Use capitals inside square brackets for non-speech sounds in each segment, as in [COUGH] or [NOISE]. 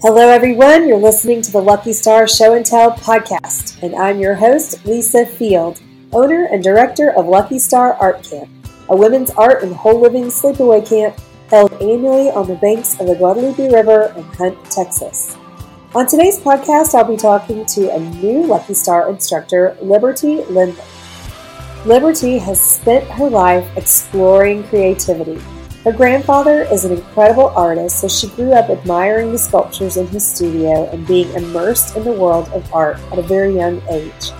Hello, everyone. You're listening to the Lucky Star Show and Tell podcast, and I'm your host, Lisa Field, owner and director of Lucky Star Art Camp, a women's art and whole living sleepaway camp held annually on the banks of the Guadalupe River in Hunt, Texas. On today's podcast, I'll be talking to a new Lucky Star instructor, Liberty Lindley. Liberty has spent her life exploring creativity her grandfather is an incredible artist, so she grew up admiring the sculptures in his studio and being immersed in the world of art at a very young age.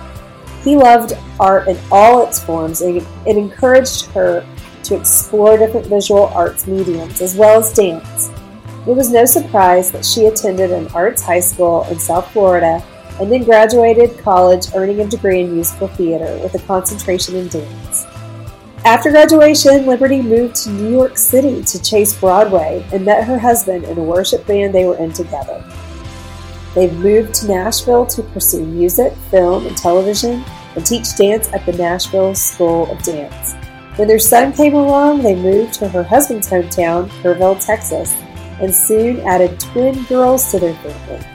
He loved art in all its forms and it encouraged her to explore different visual arts mediums as well as dance. It was no surprise that she attended an arts high school in South Florida and then graduated college earning a degree in musical theater with a concentration in dance. After graduation, Liberty moved to New York City to chase Broadway and met her husband in a worship band they were in together. They've moved to Nashville to pursue music, film, and television and teach dance at the Nashville School of Dance. When their son came along, they moved to her husband's hometown, Kerrville, Texas, and soon added twin girls to their family.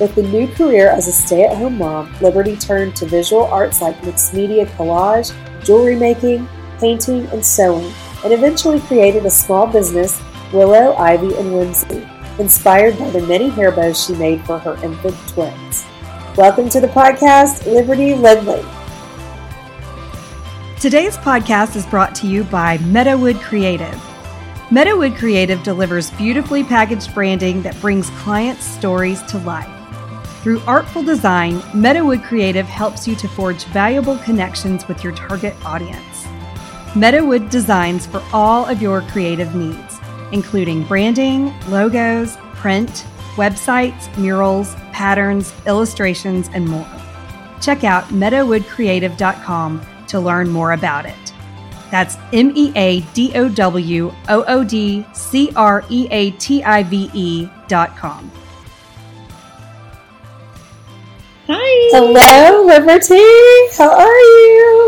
With the new career as a stay at home mom, Liberty turned to visual arts like mixed media collage, jewelry making, painting, and sewing, and eventually created a small business, Willow, Ivy, and Whimsy, inspired by the many hair bows she made for her infant twins. Welcome to the podcast, Liberty Lindley. Today's podcast is brought to you by Meadowood Creative. Meadowood Creative delivers beautifully packaged branding that brings clients' stories to life. Through artful design, Meadowood Creative helps you to forge valuable connections with your target audience. Meadowood designs for all of your creative needs, including branding, logos, print, websites, murals, patterns, illustrations, and more. Check out meadowoodcreative.com to learn more about it. That's M E A D O W O O D C R E A T I V E dot com. Hi. Hello, Liberty. How are you?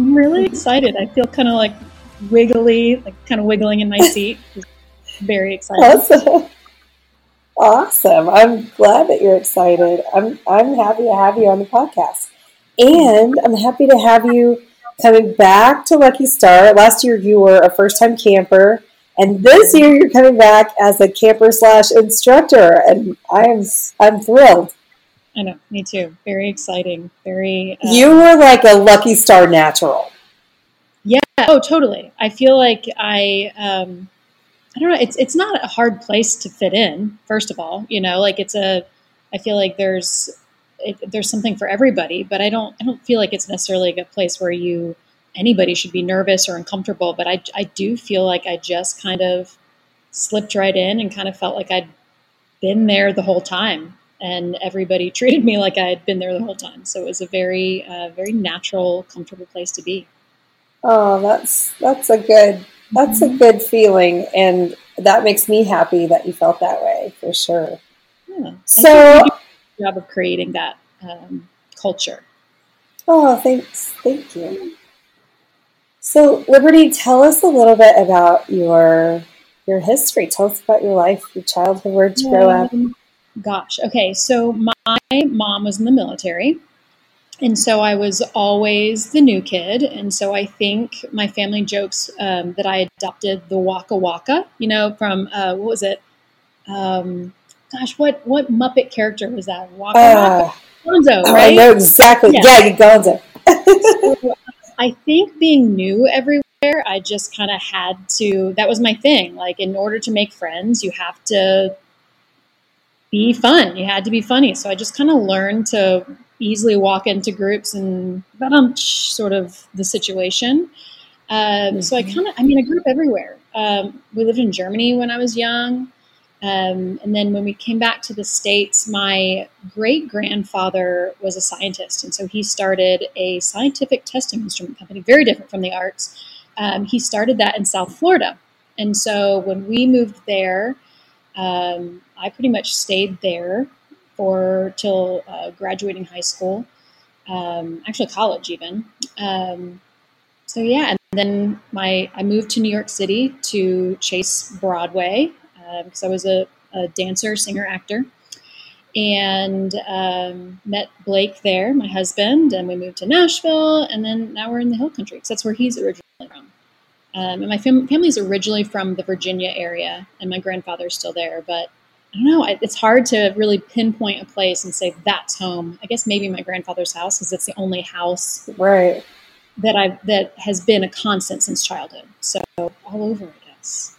I'm really excited. I feel kind of like wiggly, like kind of wiggling in my [LAUGHS] seat. Very excited. Awesome. Awesome. I'm glad that you're excited. I'm I'm happy to have you on the podcast. And I'm happy to have you coming back to Lucky Star. Last year you were a first time camper. And this year you're coming back as a camper slash instructor, and I'm I'm thrilled. I know, me too. Very exciting. Very. Uh, you were like a Lucky Star natural. Yeah. Oh, totally. I feel like I. Um, I don't know. It's it's not a hard place to fit in. First of all, you know, like it's a. I feel like there's it, there's something for everybody, but I don't I don't feel like it's necessarily a place where you anybody should be nervous or uncomfortable. But I I do feel like I just kind of slipped right in and kind of felt like I'd been there the whole time and everybody [LAUGHS] treated me like I had been there the whole time. So it was a very, uh, very natural, comfortable place to be. Oh, that's that's a good that's mm-hmm. a good feeling, and that makes me happy that you felt that way for sure. Yeah. So, job of creating that um, culture. Oh, thanks, thank you. So, Liberty, tell us a little bit about your your history. Tell us about your life, your childhood, where to you grow up? Gosh. Okay. So my mom was in the military. And so I was always the new kid. And so I think my family jokes um, that I adopted the Waka Waka, you know, from, uh, what was it? Um, gosh, what, what Muppet character was that? Waka uh, Waka? Gonzo, right? I know exactly. Yeah, yeah Gonzo. so I think being new everywhere, I just kind of had to, that was my thing. Like, in order to make friends, you have to be fun. You had to be funny. So I just kind of learned to easily walk into groups and um, sort of the situation. mm-hmm. So I mm-hmm. kind of, I mean, I grew up everywhere. Um, we lived in Germany when I was young. Um, and then when we came back to the States, my great grandfather was a scientist. And so he started a scientific testing instrument company, very different from the arts. Um, he started that in South Florida. And so when we moved there, um, I pretty much stayed there for till uh, graduating high school, um, actually college even. Um, so yeah, and then my I moved to New York City to chase Broadway because uh, I was a, a, dancer, singer, actor. and um, met Blake there, my husband, and we moved to Nashville, and then now we're in the Hill Country because that's where he's originally from. Um, and my fam- family's originally from the Virginia area, and my grandfather's still there. But I don't know, it's hard to really pinpoint a place and say that's home. I guess maybe my grandfather's house because it's the only house right that I that has been a constant since childhood. So all over, I guess.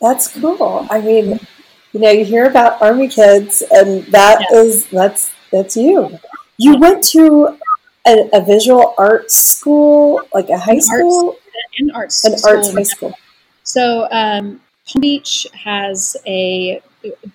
That's cool. I mean, you know, you hear about army kids, and that yeah. is that's that's you. You went to a, a, visual arts school, like a high school, an arts, an school. arts high school. So um, Palm Beach has a.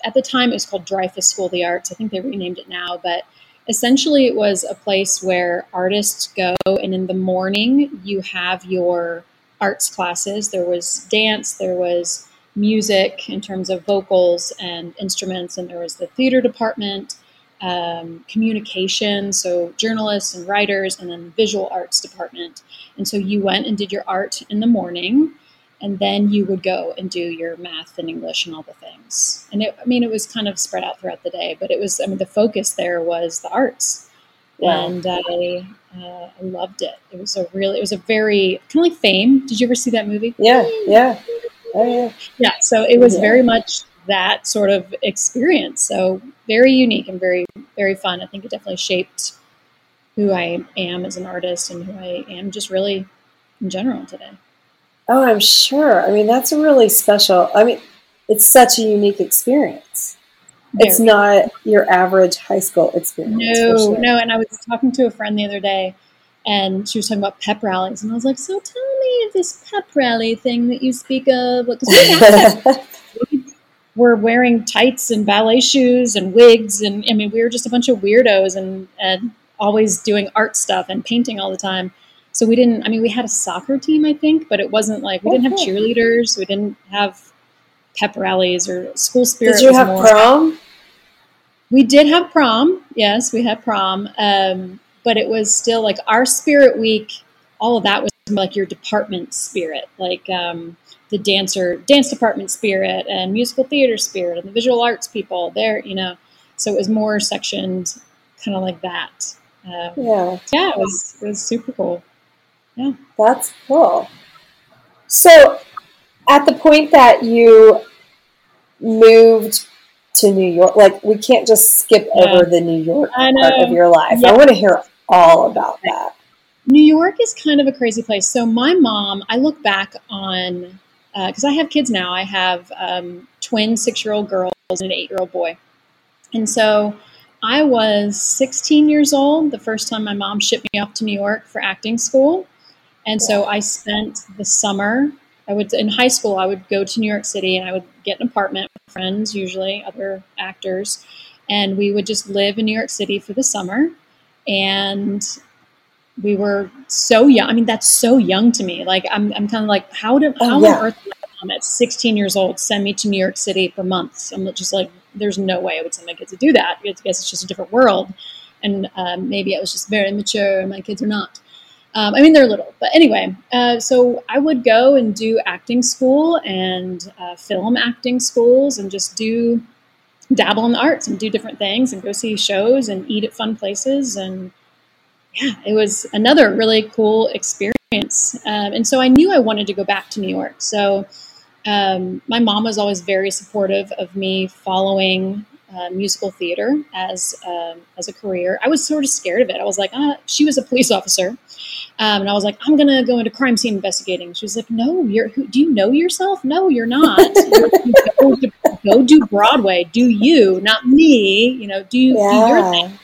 At the time, it was called Dreyfoos School of the Arts. I think they renamed it now, but essentially, it was a place where artists go, and in the morning, you have your arts classes. There was dance. There was music in terms of vocals and instruments, and there was the theater department, um, communication, so journalists and writers, and then visual arts department. And so you went and did your art in the morning, and then you would go and do your math and English and all the things. And it, I mean, it was kind of spread out throughout the day, but it was, I mean, the focus there was the arts. Wow. And I, uh, I loved it. It was a really, it was a very kind of like Fame. Did you ever see that movie? Yeah, yeah. Oh, yeah. Yeah. So it was yeah. very much that sort of experience. So very unique and very, very fun. I think it definitely shaped who I am as an artist and who I am just really in general today. Oh, I'm sure. I mean, that's a really special. I mean, it's such a unique experience. Very. It's not your average high school experience. No, sure. no. And I was talking to a friend the other day and she was talking about pep rallies, and I was like, "So tell me this pep rally thing that you speak of." we [LAUGHS] were wearing tights and ballet shoes and wigs, and I mean, we were just a bunch of weirdos and and always doing art stuff and painting all the time. So we didn't. I mean, we had a soccer team, I think, but it wasn't like we didn't have cheerleaders. We didn't have pep rallies or school spirit. Did you have more, prom? We did have prom. Yes, we had prom. Um, but it was still like our spirit week all of that was like your department spirit like um, the dancer dance department spirit and musical theater spirit and the visual arts people there you know so it was more sectioned kind of like that um, yeah yeah it was it was super cool yeah that's cool so at the point that you moved to New York, like we can't just skip yeah. over the New York part of your life. Yeah. I want to hear all about that. New York is kind of a crazy place. So my mom, I look back on because uh, I have kids now. I have um, twin six-year-old girls and an eight-year-old boy, and so I was 16 years old the first time my mom shipped me off to New York for acting school, and so I spent the summer. I would in high school. I would go to New York City and I would get an apartment with friends, usually other actors, and we would just live in New York City for the summer and we were so young. I mean, that's so young to me. Like, I'm, I'm kind of like, how did, oh, how yeah. on earth mom at 16 years old send me to New York City for months? I'm just like, there's no way I would send my kids to do that. I guess it's just a different world. And um, maybe I was just very immature and my kids are not. Um, I mean, they're little, but anyway. Uh, so I would go and do acting school and uh, film acting schools and just do dabble in the arts and do different things and go see shows and eat at fun places. And yeah, it was another really cool experience. Um, and so I knew I wanted to go back to New York. So um, my mom was always very supportive of me following uh, musical theater as um, as a career. I was sort of scared of it. I was like, ah, she was a police officer, um, and I was like, I'm gonna go into crime scene investigating. She was like, No, you're. Who, do you know yourself? No, you're not. [LAUGHS] go, to, go, do Broadway. Do you, not me? You know, do you yeah. do your thing.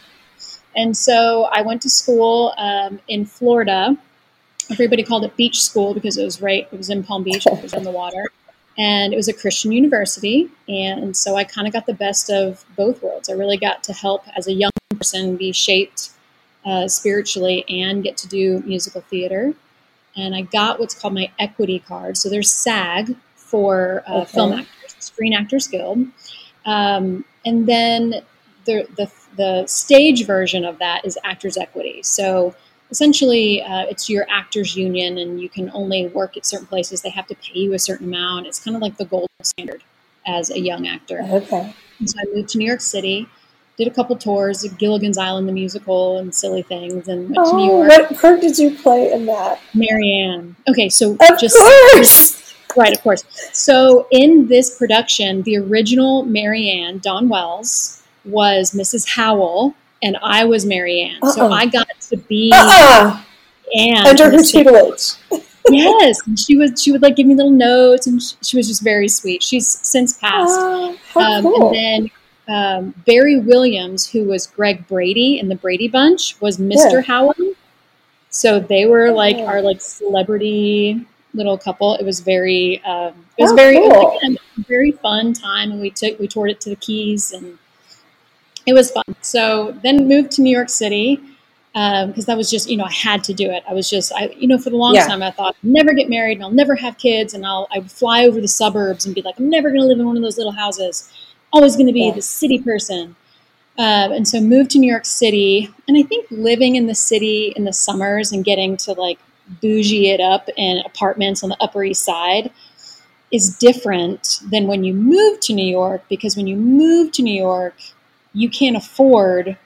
And so I went to school um, in Florida. Everybody called it beach school because it was right. It was in Palm Beach. It was in the water and it was a Christian university. And so I kind of got the best of both worlds. I really got to help as a young person be shaped uh, spiritually and get to do musical theater. And I got what's called my equity card. So there's SAG for uh, okay. film actors, Screen Actors Guild. Um, and then the, the, the stage version of that is Actors Equity. So essentially uh, it's your actors union and you can only work at certain places they have to pay you a certain amount it's kind of like the gold standard as a young actor okay so i moved to new york city did a couple tours of Gilligan's Island, the musical, and silly things, and went oh, to New York. What part did you play in that? Mary Ann. Okay, so of just course. [LAUGHS] right, of course. So in this production, the original Marianne, Dawn Wells, was Mrs. Howell, and I was Mary Ann. Uh-uh. So I got to be uh-uh. Anne under her tutelage. [LAUGHS] yes, and she would she would like give me little notes, and she, she was just very sweet. She's since passed. How um, cool. And then um, Barry Williams, who was Greg Brady in the Brady Bunch, was Mr. Yeah. Howell. So they were like Oh. our like celebrity little couple. It was very um, it was Oh, very it was, cool. again, a very fun time, and we took we toured it to the Keys, and it was fun. So then moved to New York City because that was just you know I had to do it. I was just I you know for the long Yeah. time I thought I'll never get married and I'll never have kids and I'll I would fly over the suburbs and be like I'm never going to live in one of those little houses. Always going to be Yeah. the city person. Um, and so moved to New York City, and I think living in the city in the summers and getting to like bougie it up in apartments on the Upper East Side is different than when you move to New York because when you move to New York, you can't afford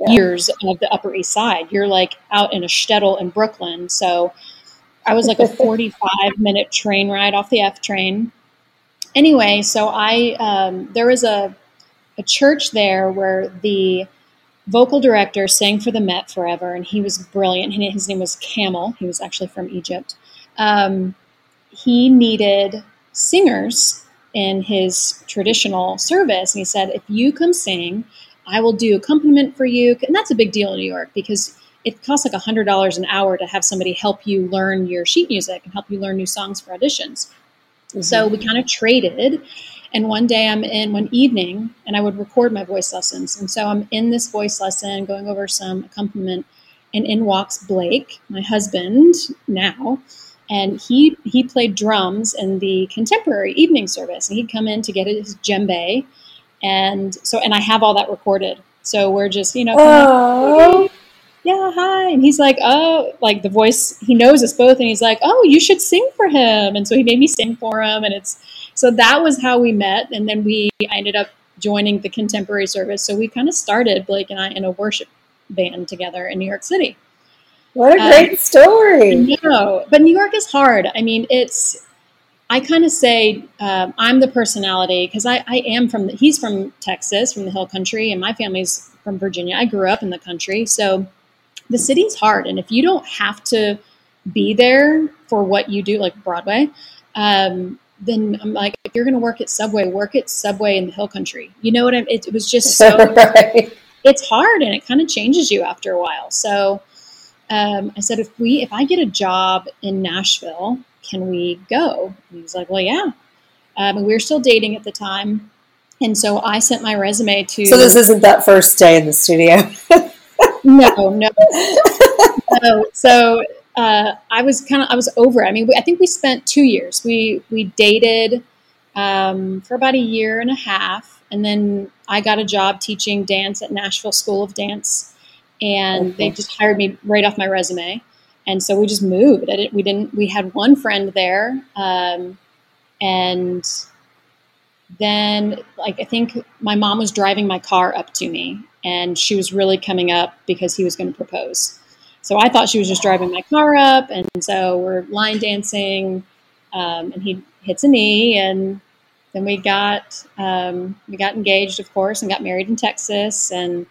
Yeah. years of the Upper East Side. You're like out in a shtetl in Brooklyn. So I was like a [LAUGHS] 45 minute train ride off the F train. Anyway, so I um, there was a a church there where the vocal director sang for the Met forever, and he was brilliant. His name was Camel. He was actually from Egypt. Um, he needed singers in his traditional service, and he said, "If you come sing, I will do accompaniment for you." And that's a big deal in New York because it costs like hundred dollars an hour to have somebody help you learn your sheet music and help you learn new songs for auditions. Mm-hmm. So we kind of traded. And one day I'm in one evening and I would record my voice lessons. And so I'm in this voice lesson going over some accompaniment and in walks Blake, my husband now. And he he played drums in the contemporary evening service. And he'd come in to get his djembe. And so and I have all that recorded. So we're just, you know, Oh, [LAUGHS] yeah, hi. And he's like, oh, like the voice, he knows us both. And he's like, oh, you should sing for him. And so he made me sing for him. And it's, so that was how we met. And then we, I ended up joining the contemporary service. So we kind of started, Blake and I, in a worship band together in New York City. What a Uh, great story. No, but New York is hard. I mean, it's. I kind of say um, I'm the personality because I, I am from. The, he's from Texas, from the Hill Country, and my family's from Virginia. I grew up in the country, so the city's hard. And if you don't have to be there for what you do, like Broadway, um, then I'm like, if you're going to work at Subway, work at Subway in the Hill Country. You know what I? mean? It, it was just so [LAUGHS] right. it's hard and it kind of changes you after a while. So um, I said, if we, if I get a job in Nashville, can we go? And he was like, well, yeah. Um, and we were still dating at the time. And so I sent my resume to. So this isn't that first day in the studio. [LAUGHS] no, [LAUGHS] no, no. So uh, I was kind of, I was over. it. I mean, we, I think we spent two years. We we dated um, for about a year and a half, and then I got a job teaching dance at Nashville School of Dance, and they just hired me right off my resume. And so we just moved. I didn't, we didn't. We had one friend there, um, and then like I think my mom was driving my car up to me, and she was really coming up because he was going to propose. So I thought she was just driving my car up, and so we're line dancing, um, and he hits a knee, and then we got um, we got engaged, of course, and got married in Texas. And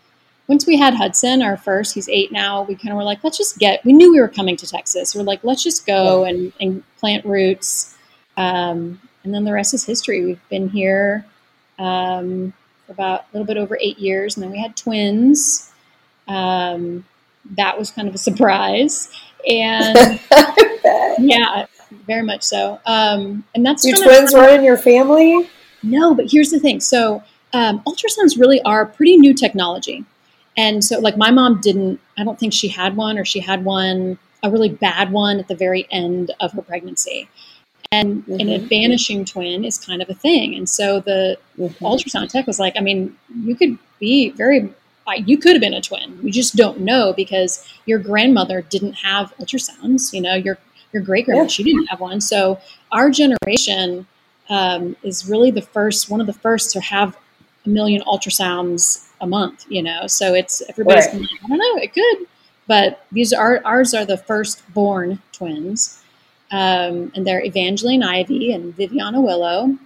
once we had Hudson, our first, he's eight now. We kind of were like, let's just get. We knew we were coming to Texas. We're like, let's just go and, and plant roots. Um, and then the rest is history. We've been here um, for about a little bit over eight years, and then we had twins. Um, that was kind of a surprise, and [LAUGHS] yeah, very much so. Um, and that's Your twins were in your family? no, but here's the thing. So um, ultrasounds really are pretty new technology. And so, like, my mom didn't, I don't think she had one, or she had one, a really bad one at the very end of her pregnancy. And, and a Mhm. vanishing twin is kind of a thing. And so the Mhm. ultrasound tech was like, I mean, you could be very, you could have been a twin. We just don't know because your grandmother didn't have ultrasounds. You know, your your great grandmother, Yeah. she didn't have one. So our generation um, is really the first, one of the first to have a million ultrasounds a month, you know. So it's everybody's Right. like, I don't know, it could, but these are ours are the firstborn twins, um, and they're Evangeline Ivy and Viviana Willow,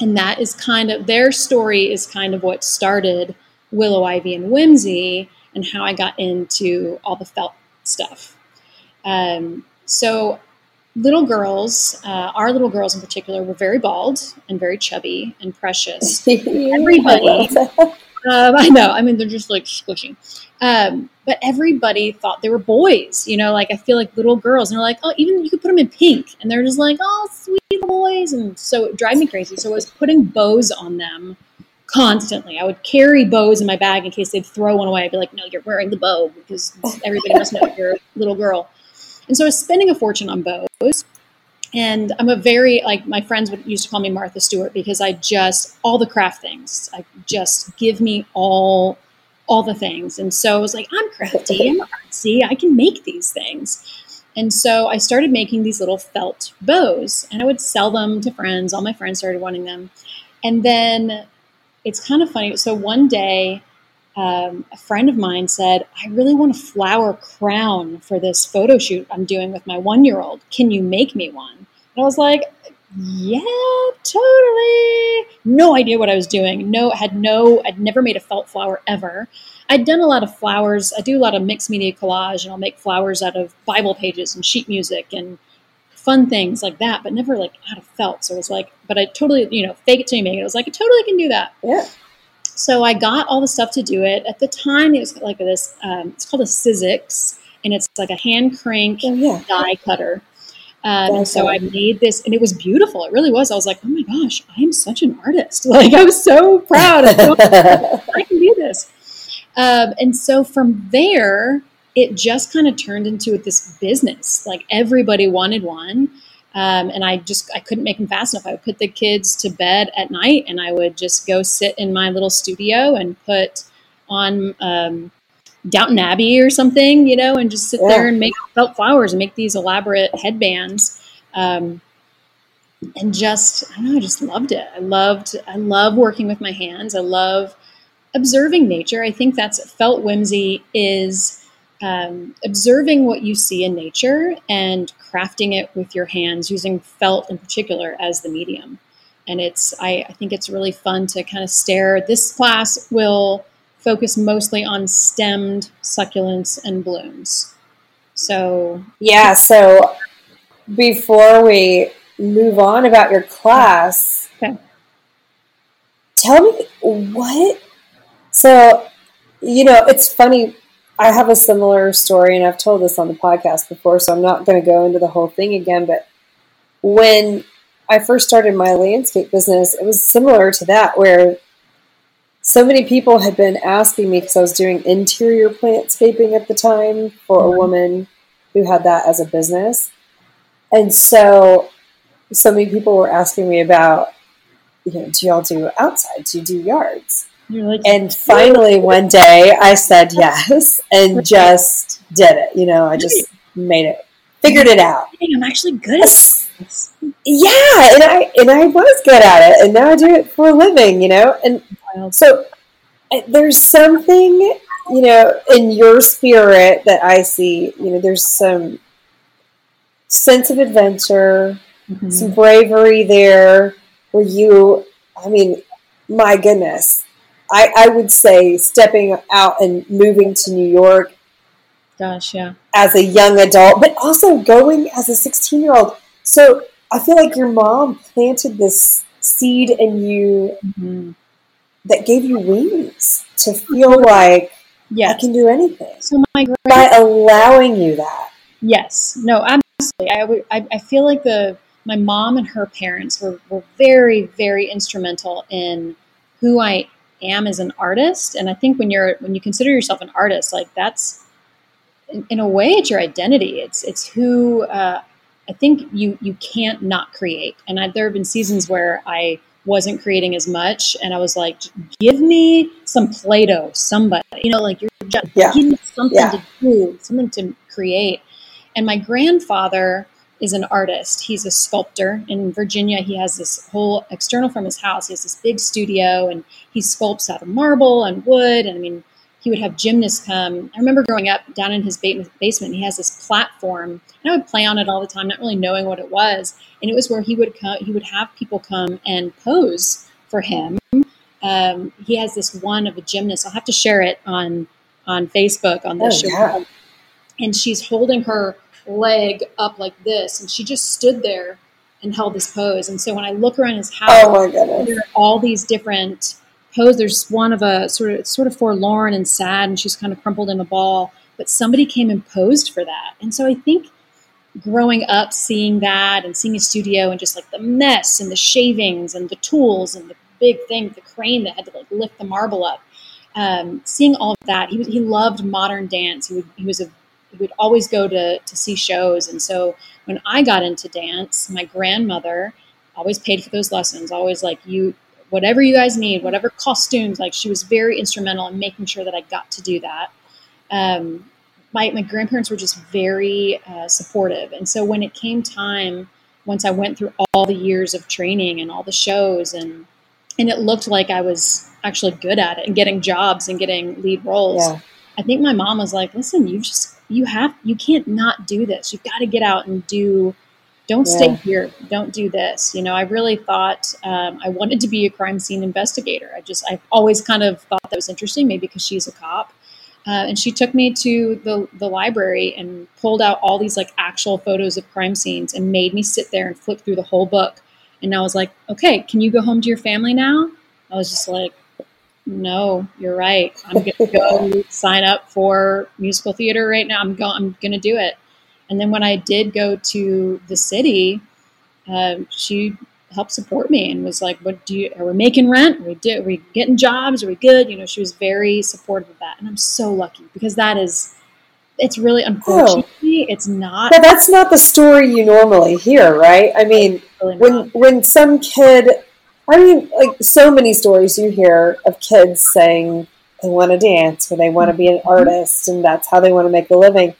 and that is kind of their story is kind of what started Willow Ivy and Whimsy, and how I got into all the felt stuff. Um, so little girls, uh, our little girls in particular, were very bald and very chubby and precious. [LAUGHS] Everybody. I. Um, [LAUGHS] I know. I mean, they're just like squishing. Um, but everybody thought they were boys. You know, like I feel like little girls, and they're like, oh, even you could put them in pink, and they're just like, oh, sweet boys, and so it drive me crazy. So I was putting bows on them constantly. I would carry bows in my bag in case they'd throw one away. I'd be like, no, you're wearing the bow because everybody must know you're a little girl. And so I was spending a fortune on bows. And I'm a very like my friends would used to call me Martha Stewart because I just all the craft things. I just give me all all the things. And so I was like, I'm crafty, I'm artsy, I can make these things. And so I started making these little felt bows and I would sell them to friends. All my friends started wanting them. And then it's kind of funny. So one day, um, a friend of mine said, I really want a flower crown for this photo shoot I'm doing with my one year old. Can you make me one? And I was like, yeah, totally. No idea what I was doing. No, had no, I'd never made a felt flower ever. I'd done a lot of flowers. I do a lot of mixed media collage, and I'll make flowers out of Bible pages and sheet music and fun things like that, but never like out of felt. So it was like, but I totally, you know, fake it till you make it. I was like, I totally can do that. Yeah. So I got all the stuff to do it. At the time, it was like this. Um, it's called a Sizzix, and it's like a hand crank Oh, yeah. die cutter. Um, and so I made this, and it was beautiful. It really was. I was like, oh my gosh, I am such an artist. [LAUGHS] Like I was so proud. I I can do this. Um, and so from there, it just kind of turned into this business. Like everybody wanted one. Um, and I just I couldn't make them fast enough. I would put the kids to bed at night, and I would just go sit in my little studio and put on um, Downton Abbey or something, you know, and just sit Yeah. there and make felt flowers and make these elaborate headbands. Um, and just I don't know, I just loved it. I loved I love working with my hands. I love observing nature. I think that's felt whimsy is um, observing what you see in nature and crafting it with your hands, using felt in particular as the medium. And it's I, I think it's really fun to kind of stare. This class will focus mostly on stemmed succulents and blooms. So Yeah, so before we move on about your class, Okay. tell me what. So, you know, it's funny. I have a similar story, and I've told this on the podcast before, so I'm not going to go into the whole thing again. But when I first started my landscape business, it was similar to that, where so many people had been asking me because I was doing interior plantscaping at the time for a Mhm. woman who had that as a business. And so, so many people were asking me about, you know, do y'all do outside? Do you do yards? Like, And finally, one day I said yes and just did it. You know, I just made it, figured it out. I'm actually good at this. Yeah, and I and I was good at it, and now I do it for a living. You know, and so uh, there's something you know in your spirit that I see. You know, there's some sense of adventure, Mhm. some bravery there, where you. I mean, my goodness, I I would say stepping out and moving to New York Gosh, yeah. as a young adult, but also going as a 16 year old. So I feel like your mom planted this seed in you Mhm. that gave you wings to feel like I can do anything So my great by allowing you that. Yes, no, absolutely. I, would- I, I feel like the my mom and her parents were, were very, very instrumental in who I am as an artist. And I think when you're when you consider yourself an artist, like that's in, in a way it's your identity. It's it's who uh, I think you you can't not create. And I, there have been seasons where I wasn't creating as much, and I was like, give me some Play-Doh, somebody, you know, like you're just Yeah. give me something Yeah. to do, something to create. And my grandfather is an artist. He's a sculptor in Virginia. He has this whole external from his house. He has this big studio and he sculpts out of marble and wood. And I mean, he would have gymnasts come. I remember growing up down in his basement, he has this platform, and I would play on it all the time, not really knowing what it was. And it was where he would come, he would have people come and pose for him. Um, he has this one of a gymnast. I'll have to share it on on Facebook on this oh, show. Yeah. And she's holding her leg up like this, and she just stood there and held this pose. And so when I look around his house, oh my goodness. there are all these different poses. There's one of a sort of sort of forlorn and sad, and she's kind of crumpled in a ball. But somebody came and posed for that, and so I think growing up seeing that and seeing a studio and just like the mess and the shavings and the tools and the big thing, the crane that had to like lift the marble up. Um, seeing all of that, he was, he loved modern dance. He, would, he was a would always go to to see shows, and so when I got into dance, my grandmother always paid for those lessons. Always like you whatever you guys need, whatever costumes. Like she was very instrumental in making sure that I got to do that. Um, my, my grandparents were just very uh, supportive. And so when it came time, once I went through all the years of training and all the shows and and it looked like I was actually good at it and getting jobs and getting lead roles. Yeah. I think my mom was like, "Listen, you just you have you can't not do this. You've got to get out and do don't Yeah. stay here don't do this. You know i really thought um, i wanted to be a crime scene investigator. I just i've always kind of thought that was interesting maybe because she's a cop. Uh, and she took me to the, the library and pulled out all these like actual photos of crime scenes and made me sit there and flip through the whole book. And i was like okay can you go home to your family now? I was just like no you're right i'm gonna go [LAUGHS] sign up for musical theater right now i'm going i'm gonna do it and then when I did go to the city, um, she helped support me and was like, "What do you? Are we making rent? Are we do? Are we getting jobs? Are we good?" You know, she was very supportive of that, and I'm so lucky because that is, it's really unfortunately, it's not. But that's not the story you normally hear, right? I mean, really when when some kid, I mean, like so many stories you hear of kids saying they want to dance or they want to be an Mm-hmm. artist and that's how they want to make a living.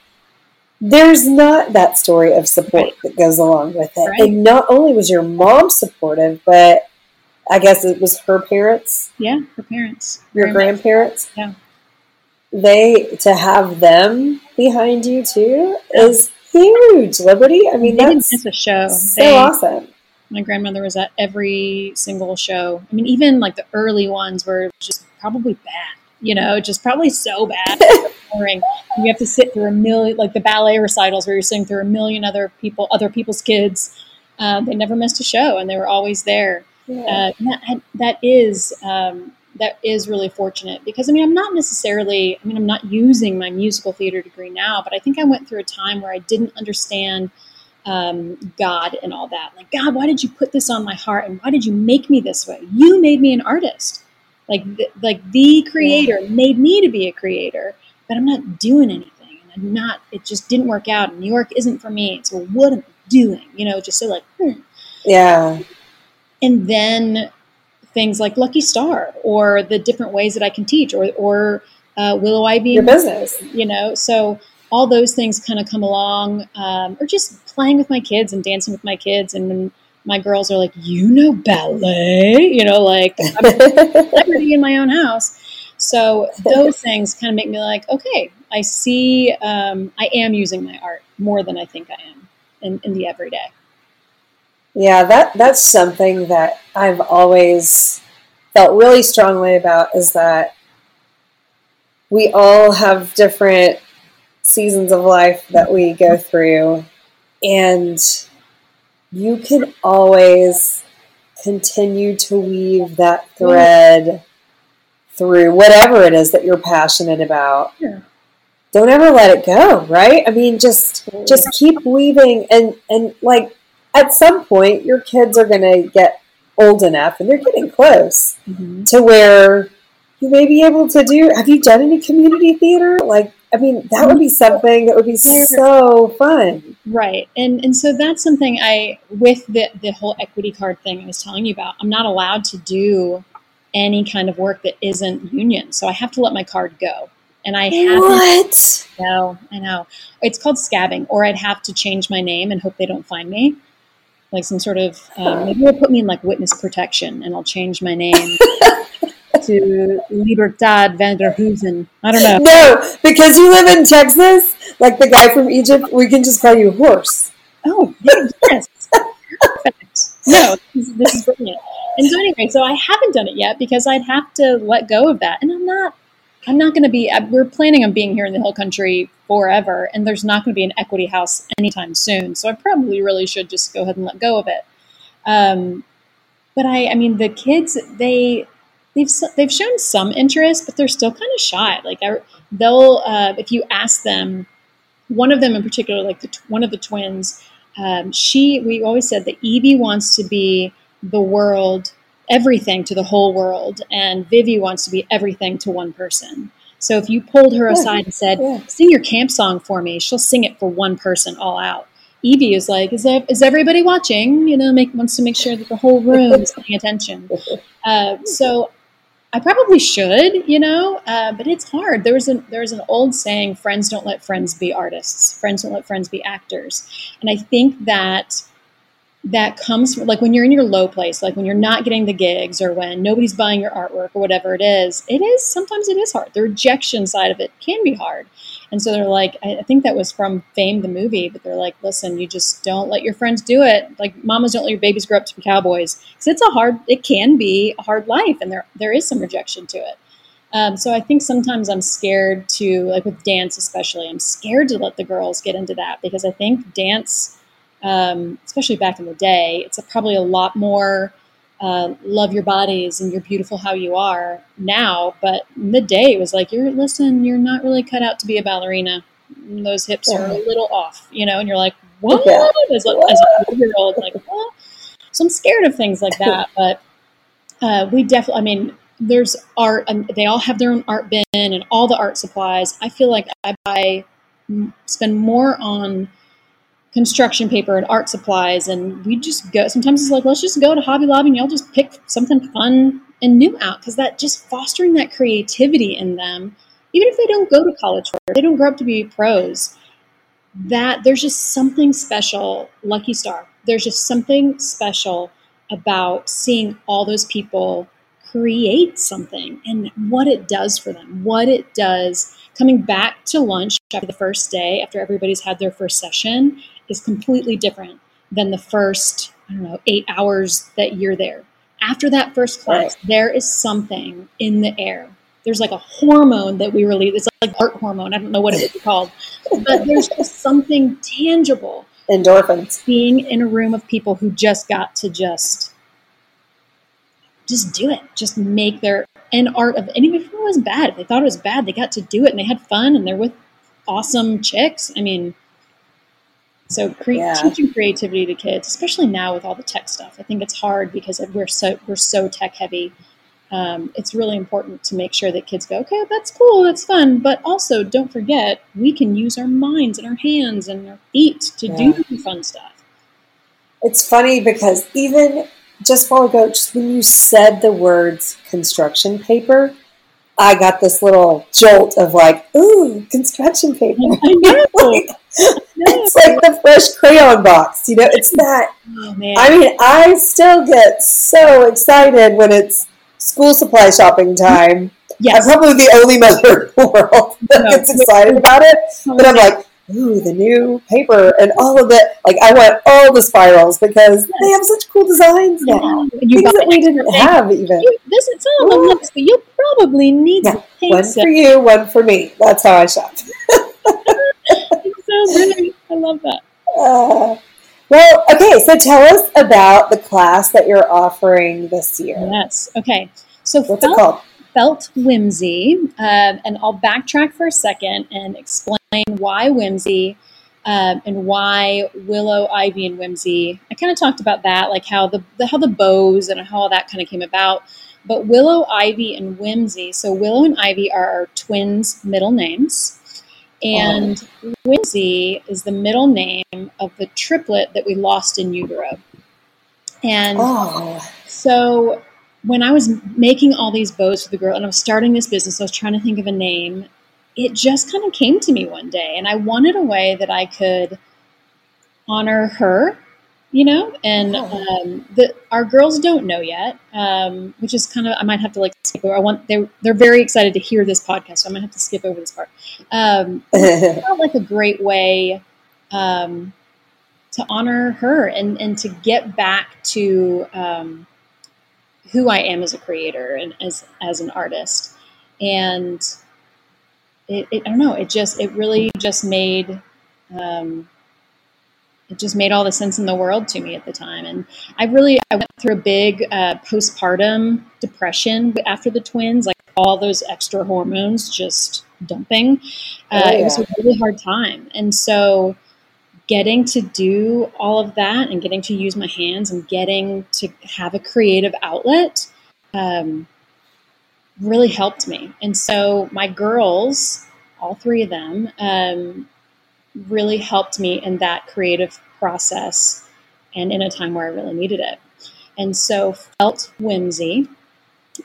There's not that story of support Right. that goes along with it. Right. And not only was your mom supportive, but I guess it was her parents, yeah, her parents, your very much. grandparents. Yeah. They to have them behind you too is huge, Liberty. I mean, they that's a show. so They- awesome. My grandmother was at every single show. I mean, even like the early ones were just probably bad. You know, just probably so bad, [LAUGHS] boring. You have to sit through a million, like the ballet recitals where you're sitting through a million other people, other people's kids. Uh, they never missed a show, and they were always there. Yeah. Uh, that, that is um, that is really fortunate because I mean I'm not necessarily I mean I'm not using my musical theater degree now, but I think I went through a time where I didn't understand um, God and all that. Like God, why did you put this on my heart, and why did you make me this way? You made me an artist. Like the, like the creator made me to be a creator, but I'm not doing anything, and I'm not. It just didn't work out. And New York isn't for me. So what am I doing? You know, just so like. Hmm yeah. and then things like Lucky Star or the different ways that I can teach or or uh, Willow Ivy, Your business. you know. So all those things kind of come along, um, or just playing with my kids and dancing with my kids, and then my girls are like, "You know ballet," you know, like I'm [LAUGHS] in my own house. So those things kind of make me like, okay, I see. Um, I am using my art more than I think I am in, in the everyday. Yeah, that that's something that I've always felt really strongly about is that we all have different seasons of life that we go through and you can always continue to weave that thread through whatever it is that you're passionate about. Yeah. Don't ever let it go, right? I mean just just keep weaving and and like at some point your kids are going to get old enough and they're getting close Mhm. to where you may be able to do have you done any community theater like i mean that would be something that would be so fun Right. And and so that's something I with the the whole equity card thing I was telling you about, I'm not allowed to do any kind of work that isn't union. So I have to let my card go. and I haven't. What? No, I know. It's called scabbing, or I'd have to change my name and hope they don't find me. Like some sort of um, [LAUGHS] maybe they'll put me in like witness protection, and I'll change my name [LAUGHS] to Libertad Vanderhusen. I don't know. No, because you live in Texas, like the guy from Egypt, we can just call you horse. Oh, yes. Perfect. No, this, this is brilliant. And so anyway, so I haven't done it yet because I'd have to let go of that, and I'm not. I'm not going to be. uh, We're planning on being here in the Hill Country forever, and there's not going to be an equity house anytime soon. So I probably really should just go ahead and let go of it. Um, but I, I mean, the kids they they've they've shown some interest, but they're still kind of shy. Like I, they'll uh, if you ask them, one of them in particular, like the, one of the twins, um, she we always said that Evie wants to be the world, everything to the whole world, and Vivi wants to be everything to one person. So if you pulled her Yeah. aside and said, Yeah. "Sing your camp song for me," she'll sing it for one person all out. Evie is like, "Is there, is everybody watching?" You know, make wants to make sure that the whole room is paying attention. [LAUGHS] Uh, so I probably should, you know, uh, but it's hard. There was an there was an old saying: "Friends don't let friends be artists. Friends don't let friends be actors." And I think that that comes from like when you're in your low place, like when you're not getting the gigs or when nobody's buying your artwork or whatever it is. It is sometimes it is hard. The rejection side of it can be hard. And so they're like, I think that was from Fame the movie, but they're like, listen, you just don't let your friends do it. Like mamas don't let your babies grow up to be cowboys. Because it's a hard, it can be a hard life, and there there is some rejection to it. Um, so I think sometimes I'm scared to, like with dance especially, I'm scared to let the girls get into that because I think dance, um, especially back in the day, it's a, probably a lot more uh, love your bodies and you're beautiful how you are now. But in the day, it was like, you're listen, you're not really cut out to be a ballerina. Those hips are a little off, you know, and you're like, what? Yeah. As a, as a year old, like, what? So I'm scared of things like that. [LAUGHS] But uh, we definitely, I mean, there's art, and they all have their own art bin and all the art supplies. I feel like I buy, spend more on construction paper and art supplies, and we just go. Sometimes it's like, let's just go to Hobby Lobby and y'all just pick something fun and new out because that just fostering that creativity in them, even if they don't go to college for it, they don't grow up to be pros. That there's just something special, Lucky Star. There's just something special about seeing all those people create something and what it does for them, what it does coming back to lunch after the first day, after everybody's had their first session, is completely different than the first, I don't know, eight hours that you're there. After that first class, there is something in the air. There's like a hormone that we release. It's like art hormone. I don't know what it is called, but there's just something tangible Endorphins. being in a room of people who just got to just just do it just make their an art of and even if it was bad if they thought it was bad they got to do it and they had fun and they're with awesome chicks i mean so cre- Yeah. teaching creativity to kids especially now with all the tech stuff i think it's hard because we're so we're so tech heavy um, it's really important to make sure that kids go okay that's cool that's fun but also don't forget we can use our minds and our hands and our feet to Yeah. do fun stuff It's funny because even just a while ago, just when you said the words construction paper, I got this little jolt of like, ooh, construction paper. [LAUGHS] I know. [LAUGHS] Like, it's like the fresh crayon box, you know. It's oh, that. Oh man. I mean, I still get so excited when it's school supply shopping mm-hmm. time. yes. I'm probably the only mother in the world that [LAUGHS] No. gets excited about it. But I'm like, ooh, the new paper and all of it. Like, I want all the spirals because they have such cool designs now. And you Things that we didn't everything. have even. You, this it's all Ooh. list, but you'll probably need Yeah, One for you, one for me. That's how I shop. [LAUGHS] It's so great. I love that. Uh, well, okay, so tell us about the class that you're offering this year. Yes. Okay. So What's it felt, called? felt whimsy, um, and I'll backtrack for a second and explain why whimsy. Um, and why willow, ivy, and whimsy? I kind of talked about that, like how the, the how the bows and how all that kind of came about. But willow, ivy, and whimsy. So willow and ivy are our twins' middle names, Oh. and whimsy is the middle name of the triplet that we lost in utero. And Oh, so when I was making all these bows for the girl and I was starting this business, I was trying to think of a name. it just kind of came to me one day, and I wanted a way that I could honor her, you know. And um, the, our girls don't know yet, um, which is kind of I might have to like skip over. I want they they're very excited to hear this podcast, so I might have to skip over this part. Um, [LAUGHS] felt like a great way um, to honor her and and to get back to um, who I am as a creator and as as an artist, and it, it I don't know, it just it really just made um, it just made all the sense in the world to me at the time, and I really I went through a big uh, postpartum depression after the twins, like all those extra hormones just dumping. Uh, oh, yeah. It was a really hard time, and so getting to do all of that and getting to use my hands and getting to have a creative outlet um, really helped me. And so my girls, all three of them, um, really helped me in that creative process and in a time where I really needed it. And so Felt Whimsy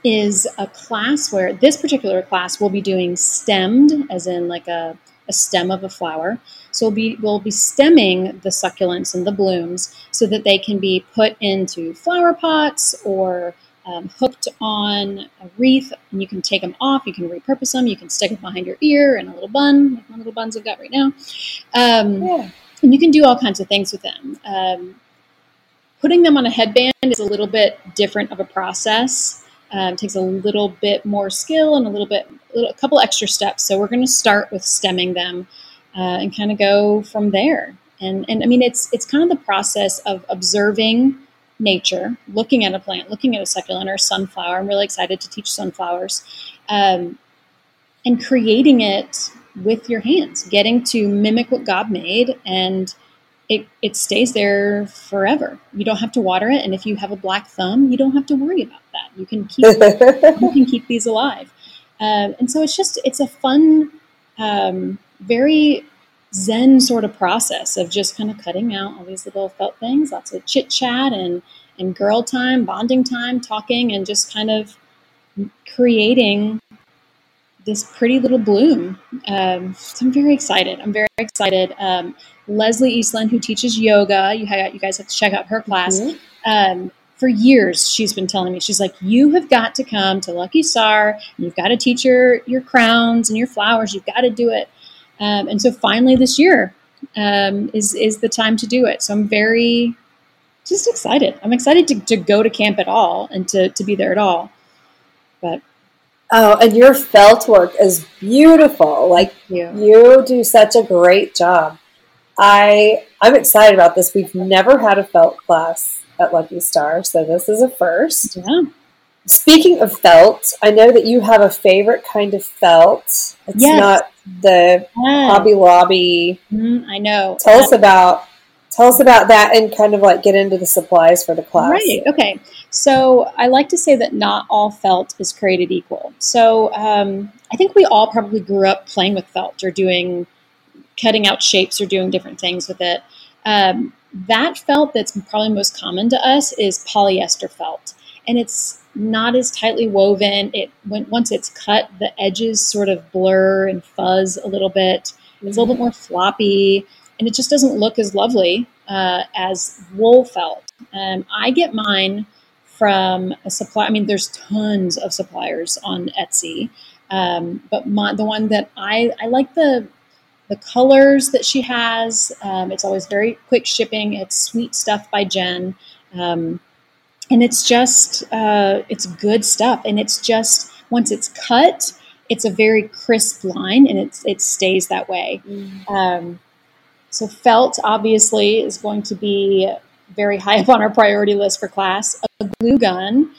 is a class where this particular class will be doing stemmed, as in like a, a stem of a flower. So we'll be, we'll be stemming the succulents and the blooms so that they can be put into flower pots or um, hooked on a wreath, and you can take them off. You can repurpose them. You can stick them behind your ear and a little bun, like my little buns I've got right now. Um, yeah. And you can do all kinds of things with them. Um, putting them on a headband is a little bit different of a process. Um, takes a little bit more skill and a little bit, a, little, a couple extra steps. So we're going to start with stemming them uh, and kind of go from there. And and I mean, it's it's kind of the process of observing nature, looking at a plant, looking at a succulent or sunflower. I'm really excited to teach sunflowers, um, and creating it with your hands, getting to mimic what God made, and it it stays there forever. You don't have to water it, and if you have a black thumb, you don't have to worry about that. You can keep [LAUGHS] you can keep these alive, uh, and so it's just it's a fun, um, very zen sort of process of just kind of cutting out all these little felt things, lots of chit chat and and girl time, bonding time, talking, and just kind of creating this pretty little bloom. Um, so I'm very excited. I'm very excited. Um, Leslie Eastland, who teaches yoga, you, have, you guys have to check out her class. Mm-hmm. Um, for years, she's been telling me, she's like, you have got to come to Lucky Star. You've got to teach your, your crowns and your flowers. You've got to do it. Um, and so finally this year um, is, is the time to do it. So I'm very just excited. I'm excited to, to go to camp at all and to, to be there at all. But Oh, and your felt work is beautiful. Like you. you do such a great job. I I'm excited about this. We've never had a felt class at Lucky Star, so this is a first. Yeah. Speaking of felt, I know that you have a favorite kind of felt. It's yes. not the. Hobby Lobby. Mm, I know. Tell us about tell us about that and kind of like get into the supplies for the class. Right. Okay. So I like to say that not all felt is created equal. So um, I think we all probably grew up playing with felt or doing cutting out shapes or doing different things with it. Um, that felt that's probably most common to us is polyester felt, and it's not as tightly woven. It when, once it's cut, the edges sort of blur and fuzz a little bit. It's a little bit more floppy, and it just doesn't look as lovely uh, as wool felt. Um, I get mine from a supply. I mean, there's tons of suppliers on Etsy, um, but my, the one that I I like the the colors that she has. Um, it's always very quick shipping. It's sweet stuff by Jen. Um, and it's just uh, it's good stuff. And it's just once it's cut it's a very crisp line and it, it stays that way. Mm. um, so felt obviously is going to be very high [LAUGHS] up on our priority list for class a glue gun.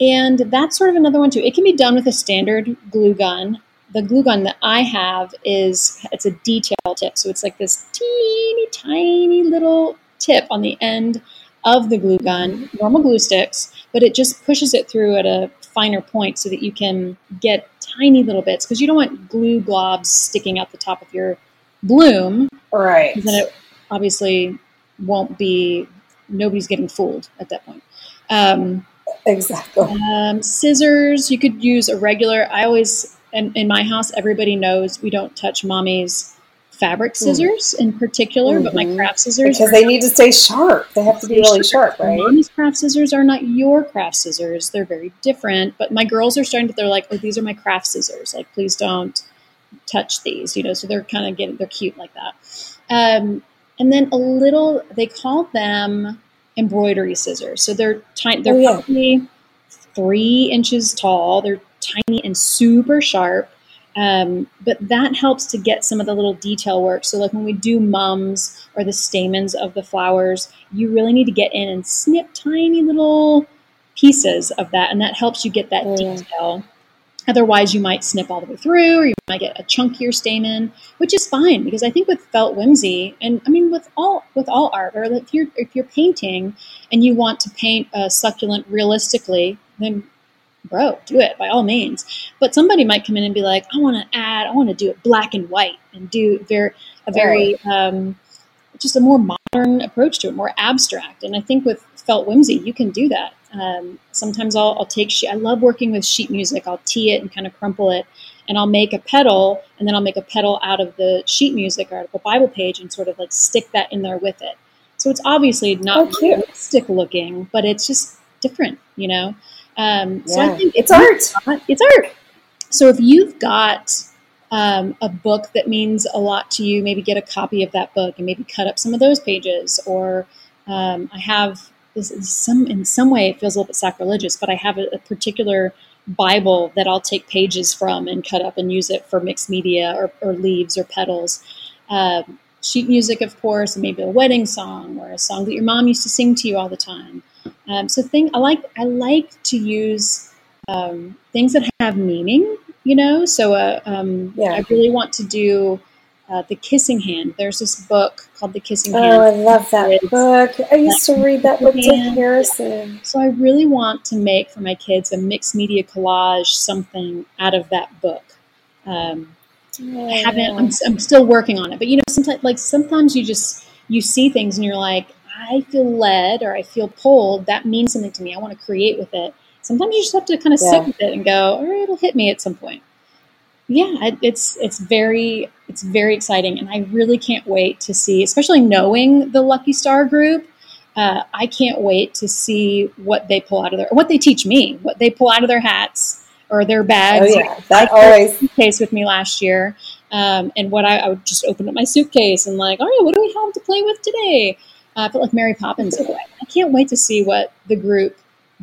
And that's sort of another one too. It can be done with a standard glue gun. The glue gun that i have is it's a detail tip. So it's like this teeny tiny little tip on the end of the glue gun, normal glue sticks, but it just pushes it through at a finer point so that you can get tiny little bits because you don't want glue globs sticking out the top of your bloom. Right. Then it obviously won't be, nobody's getting fooled at that point. Um, exactly. Um, scissors, you could use a regular, I always and in my house, everybody knows we don't touch mommy's fabric scissors mm. in particular, mm-hmm. but my mm-hmm. craft scissors because they need to stay sharp. They have to be really sharp, sharp right? Mommy's craft scissors are not your craft scissors; they're very different. But my girls are starting to. They're like, "Oh, these are my craft scissors. Like, please don't touch these." You know, so they're kind of getting they're cute like that. Um, and then a little, they call them embroidery scissors. So they're tiny. They're oh, yeah. probably three inches tall. They're tiny and super sharp. Um, but that helps to get some of the little detail work. So, like when we do mums or the stamens of the flowers, you really need to get in and snip tiny little pieces of that, and that helps you get that oh, detail. Otherwise, you might snip all the way through, or you might get a chunkier stamen, which is fine because I think with felt whimsy, and I mean with all with all art, or if you're if you're painting and you want to paint a succulent realistically, then bro, do it by all means. But somebody might come in and be like, I want to add, I want to do it black and white and do very a very um, just a more modern approach to it, more abstract. And I think with felt whimsy, you can do that. Um, sometimes I'll, I'll take sheet. I love working with sheet music. I'll tee it and kind of crumple it, and I'll make a petal, and then I'll make a petal out of the sheet music or the Bible page, and sort of like stick that in there with it. So it's obviously not oh, realistic looking, but it's just different, you know. Um, yeah. So I think it's art. It's art. So if you've got um, a book that means a lot to you, maybe get a copy of that book and maybe cut up some of those pages. Or um, I have this is some in some way it feels a little bit sacrilegious, but I have a, a, particular Bible that I'll take pages from and cut up and use it for mixed media or, or leaves or petals. Um, sheet music, of course, and maybe a wedding song or a song that your mom used to sing to you all the time. Um, so thing I like I like to use um, things that have meaning, you know. So uh, um, yeah. I really want to do uh, the Kissing Hand. There's this book called The Kissing oh, Hand. Oh, I love that it's, book. I used to read that book to Harrison. So I really want to make for my kids a mixed media collage, something out of that book. Um, yeah. I haven't. I'm, I'm still working on it, but you know, sometimes like sometimes you just you see things and you're like, I feel led or I feel pulled, that means something to me. I want to create with it. Sometimes you just have to kind of yeah. sit with it and go, all right, it'll hit me at some point. Yeah, it's it's very it's very exciting, and I really can't wait to see, especially knowing the Lucky Star group. Uh, I can't wait to see what they pull out of their what they teach me, what they pull out of their hats or their bags. Oh yeah, that always case with me last year. Um, and what I, I, would just open up my suitcase and like, all right, what do we have to play with today? Uh, I felt like Mary Poppins in a way. I can't wait to see what the group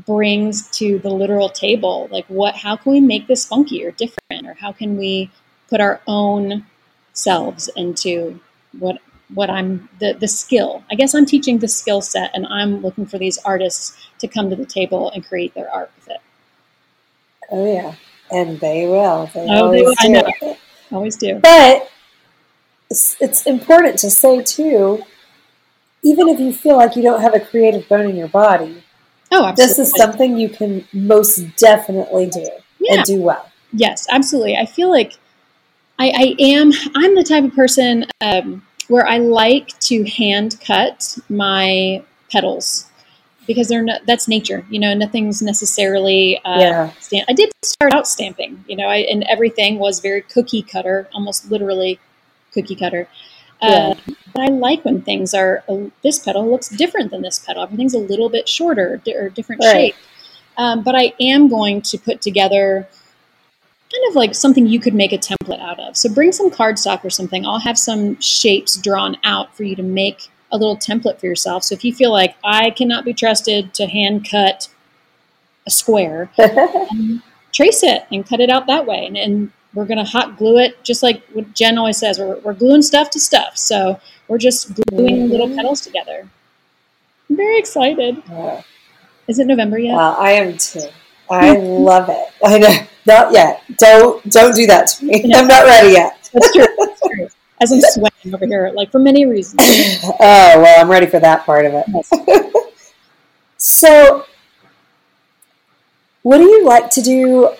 brings to the literal table. Like, what? How can we make this funky or different, or how can we put our own selves into what what I'm the the skill. I guess I'm teaching the skill set, and I'm looking for these artists to come to the table and create their art with it. Oh yeah, and they will. They oh, always they, do. I know. Always do. But it's, it's important to say too even if you feel like you don't have a creative bone in your body, oh, absolutely. this is something you can most definitely do yeah. and do well. Yes, absolutely. I feel like I, I am. I'm the type of person um, where I like to hand cut my petals because they're not, that's nature. You know, nothing's necessarily. Uh, yeah. Stamp. I did start out stamping. You know, I, and everything was very cookie cutter, almost literally cookie cutter. Uh, but I like when things are this petal looks different than this petal. Everything's a little bit shorter or different right. shape. Um, but I am going to put together kind of like something you could make a template out of. So bring some cardstock or something. I'll have some shapes drawn out for you to make a little template for yourself. So if you feel like I cannot be trusted to hand cut a square, [LAUGHS] trace it and cut it out that way. And, and we're going to hot glue it, just like what Jen always says. We're, we're gluing stuff to stuff. So we're just gluing mm-hmm. little petals together. I'm very excited. Yeah. Is it November yet? Well, I am too. I [LAUGHS] love it. I know. Not yet. Don't don't do that to me. No. I'm not ready yet. That's true. That's true. As I'm sweating over here, like for many reasons. [LAUGHS] oh well, I'm ready for that part of it. Yes. [LAUGHS] so, what do you like to do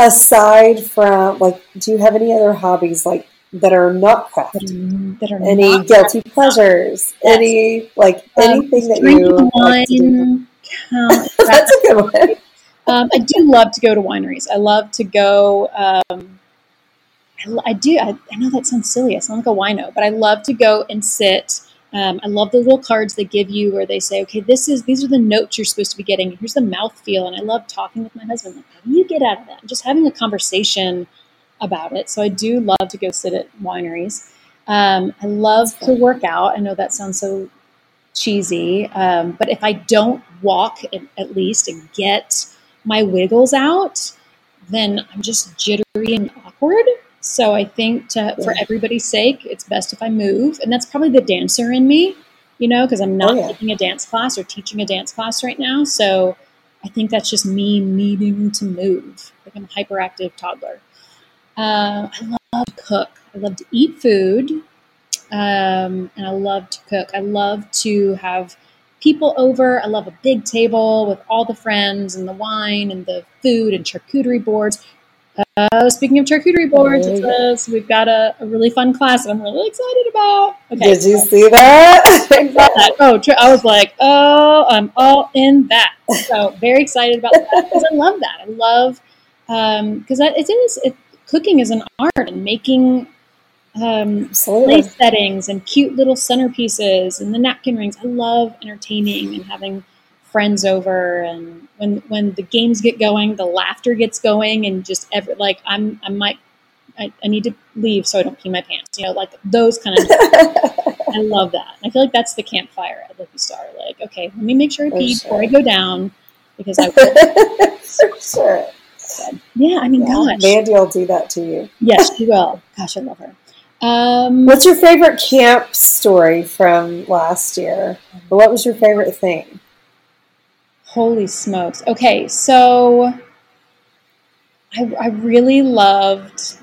aside from like do you have any other hobbies like that are not craft that are any guilty craft. pleasures yes. any like um, anything that you like to do? [LAUGHS] that's a good one um, i do love to go to wineries i love to go um, I, I do. I, I, know that sounds silly. I sound like a wino, but I love to go and sit. Um, I love the little cards they give you where they say, "Okay, this is these are the notes you're supposed to be getting. Here's the mouth feel." And I love talking with my husband. Like, how do you get out of that? Just having a conversation about it. So I do love to go sit at wineries. Um, I love to work out. I know that sounds so cheesy, um, but if I don't walk at, at least and get my wiggles out, then I'm just jittery and awkward. So I think to, for everybody's sake, it's best if I move. And that's probably the dancer in me, you know, because I'm not oh, yeah. taking a dance class or teaching a dance class right now. So I think that's just me needing to move. Like I'm a hyperactive toddler. Uh, I love to cook. I love to eat food. Um, and I love to cook. I love to have people over. I love a big table with all the friends and the wine and the food and charcuterie boards. Uh, speaking of charcuterie boards, oh, so we've got a, a, really fun class that I'm really excited about. Okay, Did you see that? [LAUGHS] oh, I was like, oh, I'm all in that. So very excited about that because I love that. I love because um, it is it, cooking is an art and making um, place settings and cute little centerpieces and the napkin rings. I love entertaining and having friends over and when when the games get going, the laughter gets going and just every like I'm I might I, I need to leave so I don't pee my pants. You know, like those kind of. [LAUGHS] I love that. I feel like that's the campfire at Lucky Star. Like, okay, let me make sure I pee sure. before I go down because I. [LAUGHS] Will. For sure. yeah, I mean, yeah, gosh, Mandy will do that to you. Yes, she will. Gosh, I love her. Um, What's your favorite camp story from last year? What was your favorite thing? Holy smokes. Okay, so I, I really loved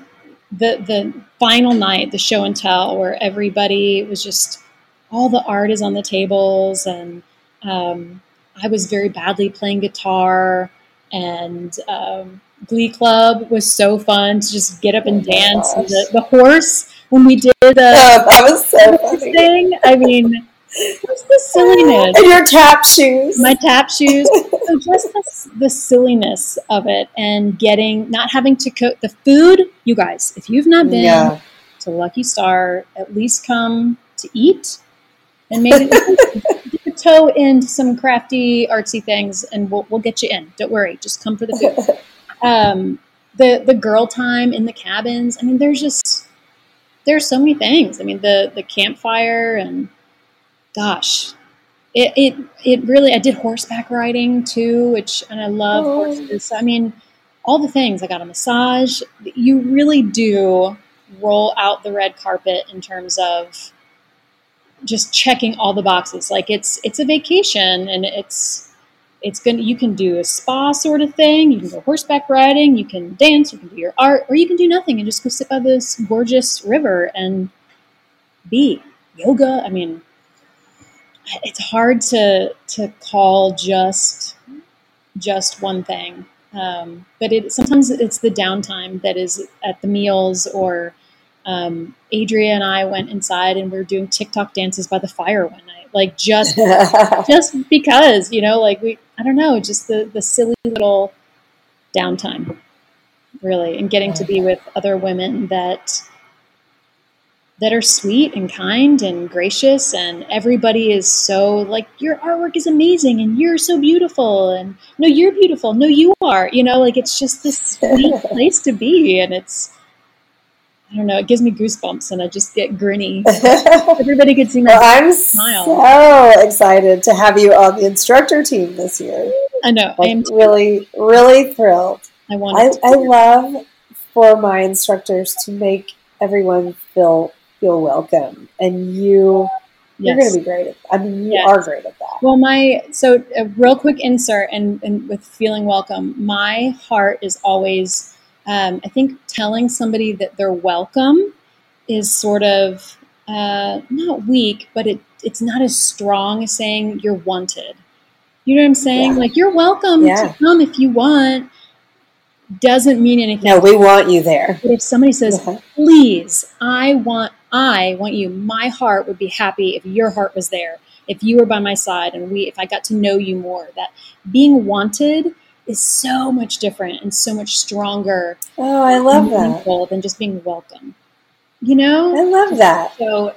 the the final night, the show and tell, where everybody was just all the art is on the tables, and um, I was very badly playing guitar, and um, Glee Club was so fun to just get up and oh dance. And the, the horse when we did the oh, that was so funny. thing. I mean, the silliness? And your tap shoes. My tap shoes. [LAUGHS] so just the, the silliness of it and getting not having to cook the food. You guys, if you've not been yeah. to Lucky Star, at least come to eat and maybe [LAUGHS] dip a toe into some crafty, artsy things, and we'll, we'll get you in. Don't worry, just come for the food. [LAUGHS] Um, the the girl time in the cabins. I mean, there's just there's so many things. I mean, the the campfire and gosh, it it it really. I did horseback riding too, which and I love oh. horses. I mean, all the things. I got a massage. You really do roll out the red carpet in terms of just checking all the boxes. Like it's it's a vacation and it's it's gonna you can do a spa sort of thing you can go horseback riding you can dance you can do your art or you can do nothing and just go sit by this gorgeous river and be yoga i mean it's hard to to call just just one thing. Um, but it sometimes it's the downtime that is at the meals or um, Adria and I went inside and we are doing TikTok dances by the fire one night, like just [LAUGHS] just because you know, like we I don't know, just the the silly little downtime, really, and getting to be with other women that that are sweet and kind and gracious and everybody is so like your artwork is amazing and you're so beautiful and no you're beautiful no you are you know like it's just this sweet [LAUGHS] place to be and it's I don't know, it gives me goosebumps and I just get grinny. [LAUGHS] Everybody could see my well, I'm smile. so excited to have you on the instructor team this year. I know. Like, I am really, really thrilled. I want I, I love for my instructors to make everyone feel feel welcome and you you're going to be great at I mean you yes. are great at that. Well, my so a real quick insert and, and with feeling welcome, my heart is always um, I think telling somebody that they're welcome is sort of uh, not weak, but it, it's not as strong as saying you're wanted. You know what I'm saying? Yeah. Like you're welcome yeah. to come if you want. Doesn't mean anything. No, we want you there. But if somebody says, uh-huh. "Please, I want, I want you," my heart would be happy if your heart was there. If you were by my side and we, if I got to know you more, that being wanted is so much different and so much stronger Oh, I love that. than just being welcome. You know? I love that. So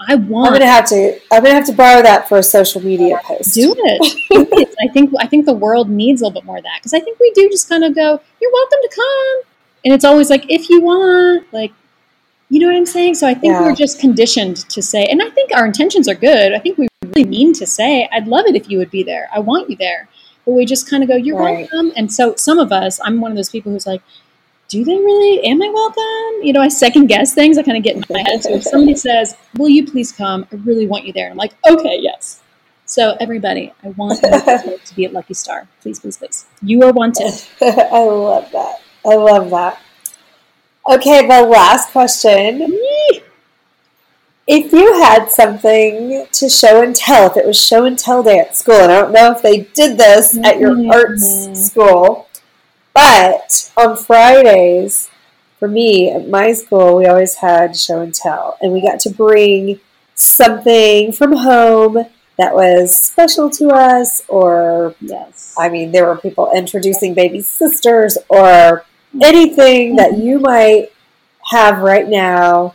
I want. I'm gonna have to. I'm gonna have to borrow that for a social media oh, post. do it. [LAUGHS] Do it. I think I think the world needs a little bit more of that because I think we do just kind of go, "You're welcome to come," and it's always like, "If you want," like, you know what I'm saying. So I think Yeah. we're just conditioned to say, and I think our intentions are good. I think we really mean to say, "I'd love it if you would be there. I want you there," but we just kind of go, "You're Right. welcome." And so some of us, I'm one of those people who's like. Do they really? Am I welcome? You know, I second guess things. I kind of get in my head. So if somebody [LAUGHS] says, "Will you please come?" I really want you there. And I'm like, "Okay, yes." So everybody, I want to be at Lucky Star. Please, please, please. You are wanted. [LAUGHS] I love that. I love that. Okay, the last question. If you had something to show and tell, if it was show and tell day at school, and I don't know if they did this at your Mhm. arts school, but on Fridays, for me at my school, we always had show and tell, and we got to bring something from home that was special to us, or Yes. I mean, there were people introducing baby sisters or anything that you might have right now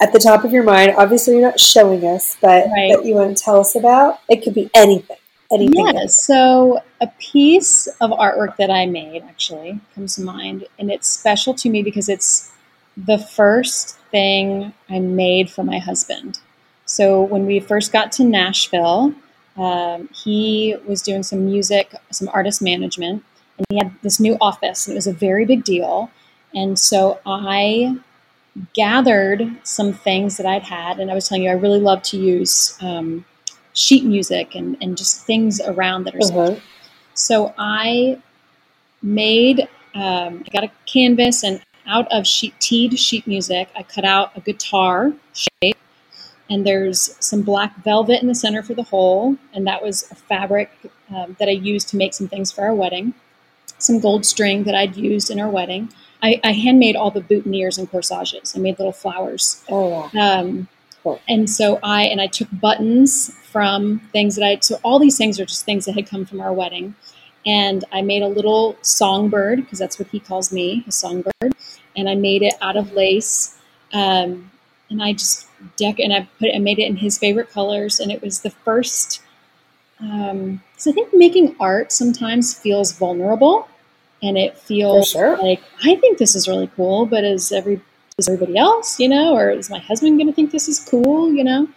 at the top of your mind. Obviously, you're not showing us, but Right. that you want to tell us about. It could be anything. Anything. Yes. So a piece of artwork that I made actually comes to mind, and it's special to me because it's the first thing I made for my husband. So when we first got to Nashville, um, he was doing some music, some artist management, and he had this new office, and it was a very big deal. And so I gathered some things that I'd had, and I was telling you I really love to use um, sheet music and, and just things around that are. Uh-huh. So I made, um, I got a canvas and out of sheet, teed sheet music, I cut out a guitar shape. And there's some black velvet in the center for the hole. And that was a fabric um, that I used to make some things for our wedding. Some gold string that I'd used in our wedding. I, I handmade all the boutonnieres and corsages. I made little flowers. Oh, wow. Um, Cool. and so I and I took buttons from things that I so all these things are just things that had come from our wedding, and I made a little songbird because that's what he calls me, a songbird, and I made it out of lace, um, and I just deck and I put I made it in his favorite colors, and it was the first. Um, so I think making art sometimes feels vulnerable, and it feels sure. like I think this is really cool, but is every is everybody else, you know, or is my husband going to think this is cool, you know?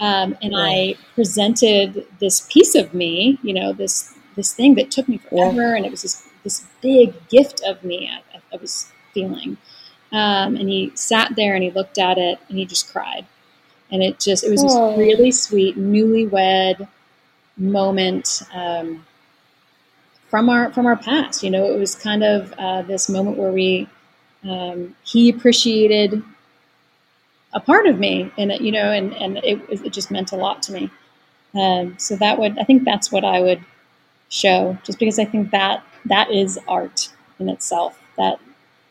Um, and I presented this piece of me, you know, this this thing that took me forever, and it was this this big gift of me. I, I was feeling, um, and he sat there and he looked at it and he just cried, and it just it was this Oh. really sweet newlywed moment. Um, from our from our past, you know, it was kind of uh, this moment where we um, he appreciated a part of me and it- you know and, and it, it just meant a lot to me um, so that would i think that's what i would show just because i think that that is art in itself that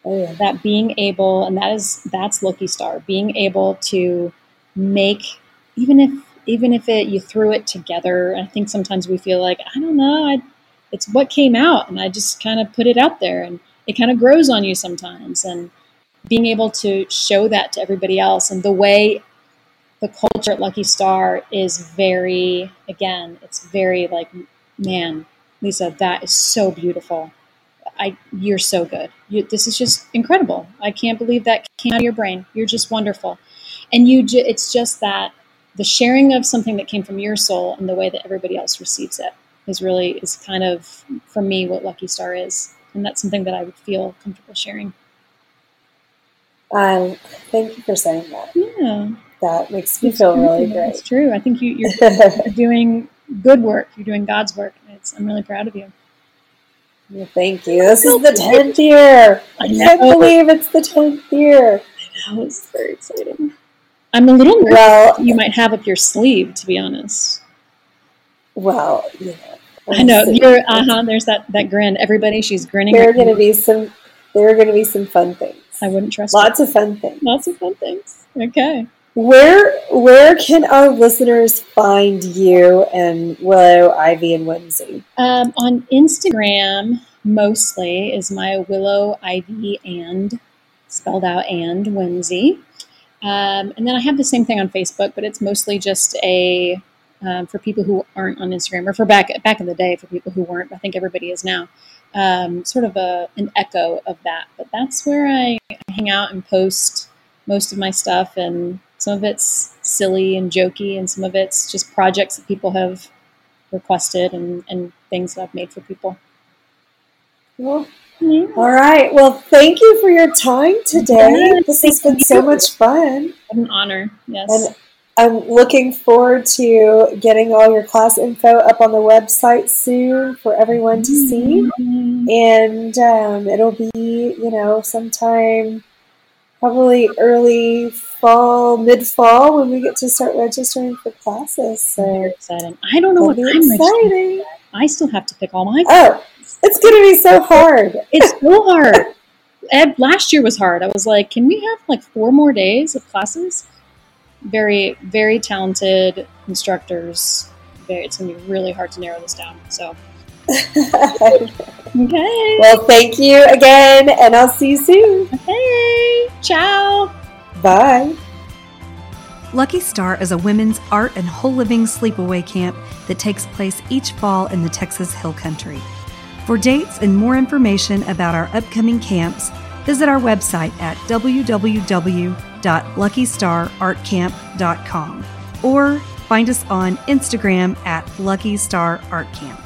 Oh, yeah. that being able and that is that's lucky star being able to make even if even if it you threw it together i think sometimes we feel like i don't know I, it's what came out and i just kind of put it out there and it kind of grows on you sometimes and being able to show that to everybody else and the way the culture at lucky star is very again it's very like man lisa that is so beautiful I, you're so good. You, this is just incredible. I can't believe that came out of your brain. You're just wonderful, and you. Ju- it's just that the sharing of something that came from your soul and the way that everybody else receives it is really is kind of for me what Lucky Star is, and that's something that I would feel comfortable sharing. Um, thank you for saying that. Yeah, That makes me feel really great It's true. I think you, you're, [LAUGHS] you're doing good work. You're doing God's work. It's, I'm really proud of you. Well, thank you. This is the [LAUGHS] tenth year. I I can't believe it's the tenth year. That was very exciting. I'm a little nervous. Well, you might have up your sleeve, to be honest. well, you know. I know see. you're. Uh huh. There's that that grin. Everybody, she's grinning. There are going to be some. There are going to be some fun things. I wouldn't trust. Lots of fun things. Lots of fun things. Okay. Where where can our listeners find you and Willow, Ivy, and Whimsy? Um, on Instagram, mostly is my Willow, Ivy, and spelled out and Whimsy. Um, and then I have the same thing on Facebook, but it's mostly just a um, for people who aren't on Instagram, or for back back in the day for people who weren't. I think everybody is now. Um, sort of a an echo of that, but that's where I hang out and post most of my stuff and some of it's silly and jokey, and some of it's just projects that people have requested and, and things that I've made for people. Well, yeah. All right. Well, thank you for your time today. Yes, this has been you. so much fun. An honor. Yes. And I'm looking forward to getting all your class info up on the website soon for everyone to see. Mm-hmm. And um, it'll be, you know, sometime probably early fall, mid fall when we get to start registering for classes. So Very exciting. I don't know what I'm exciting. I still have to pick all my. Oh, it's going to be so hard. It's so hard. Ed, last year was hard. I was like, can we have like four more days of classes? Very, very talented instructors. Very, it's going to be really hard to narrow this down. So. [LAUGHS] okay. Well, thank you again, and I'll see you soon. Okay. Ciao. Bye. Lucky Star is a women's art and whole living sleepaway camp that takes place each fall in the Texas Hill Country. For dates and more information about our upcoming camps, visit our website at www.luckystarartcamp.com or find us on Instagram at Lucky Star Art Camp.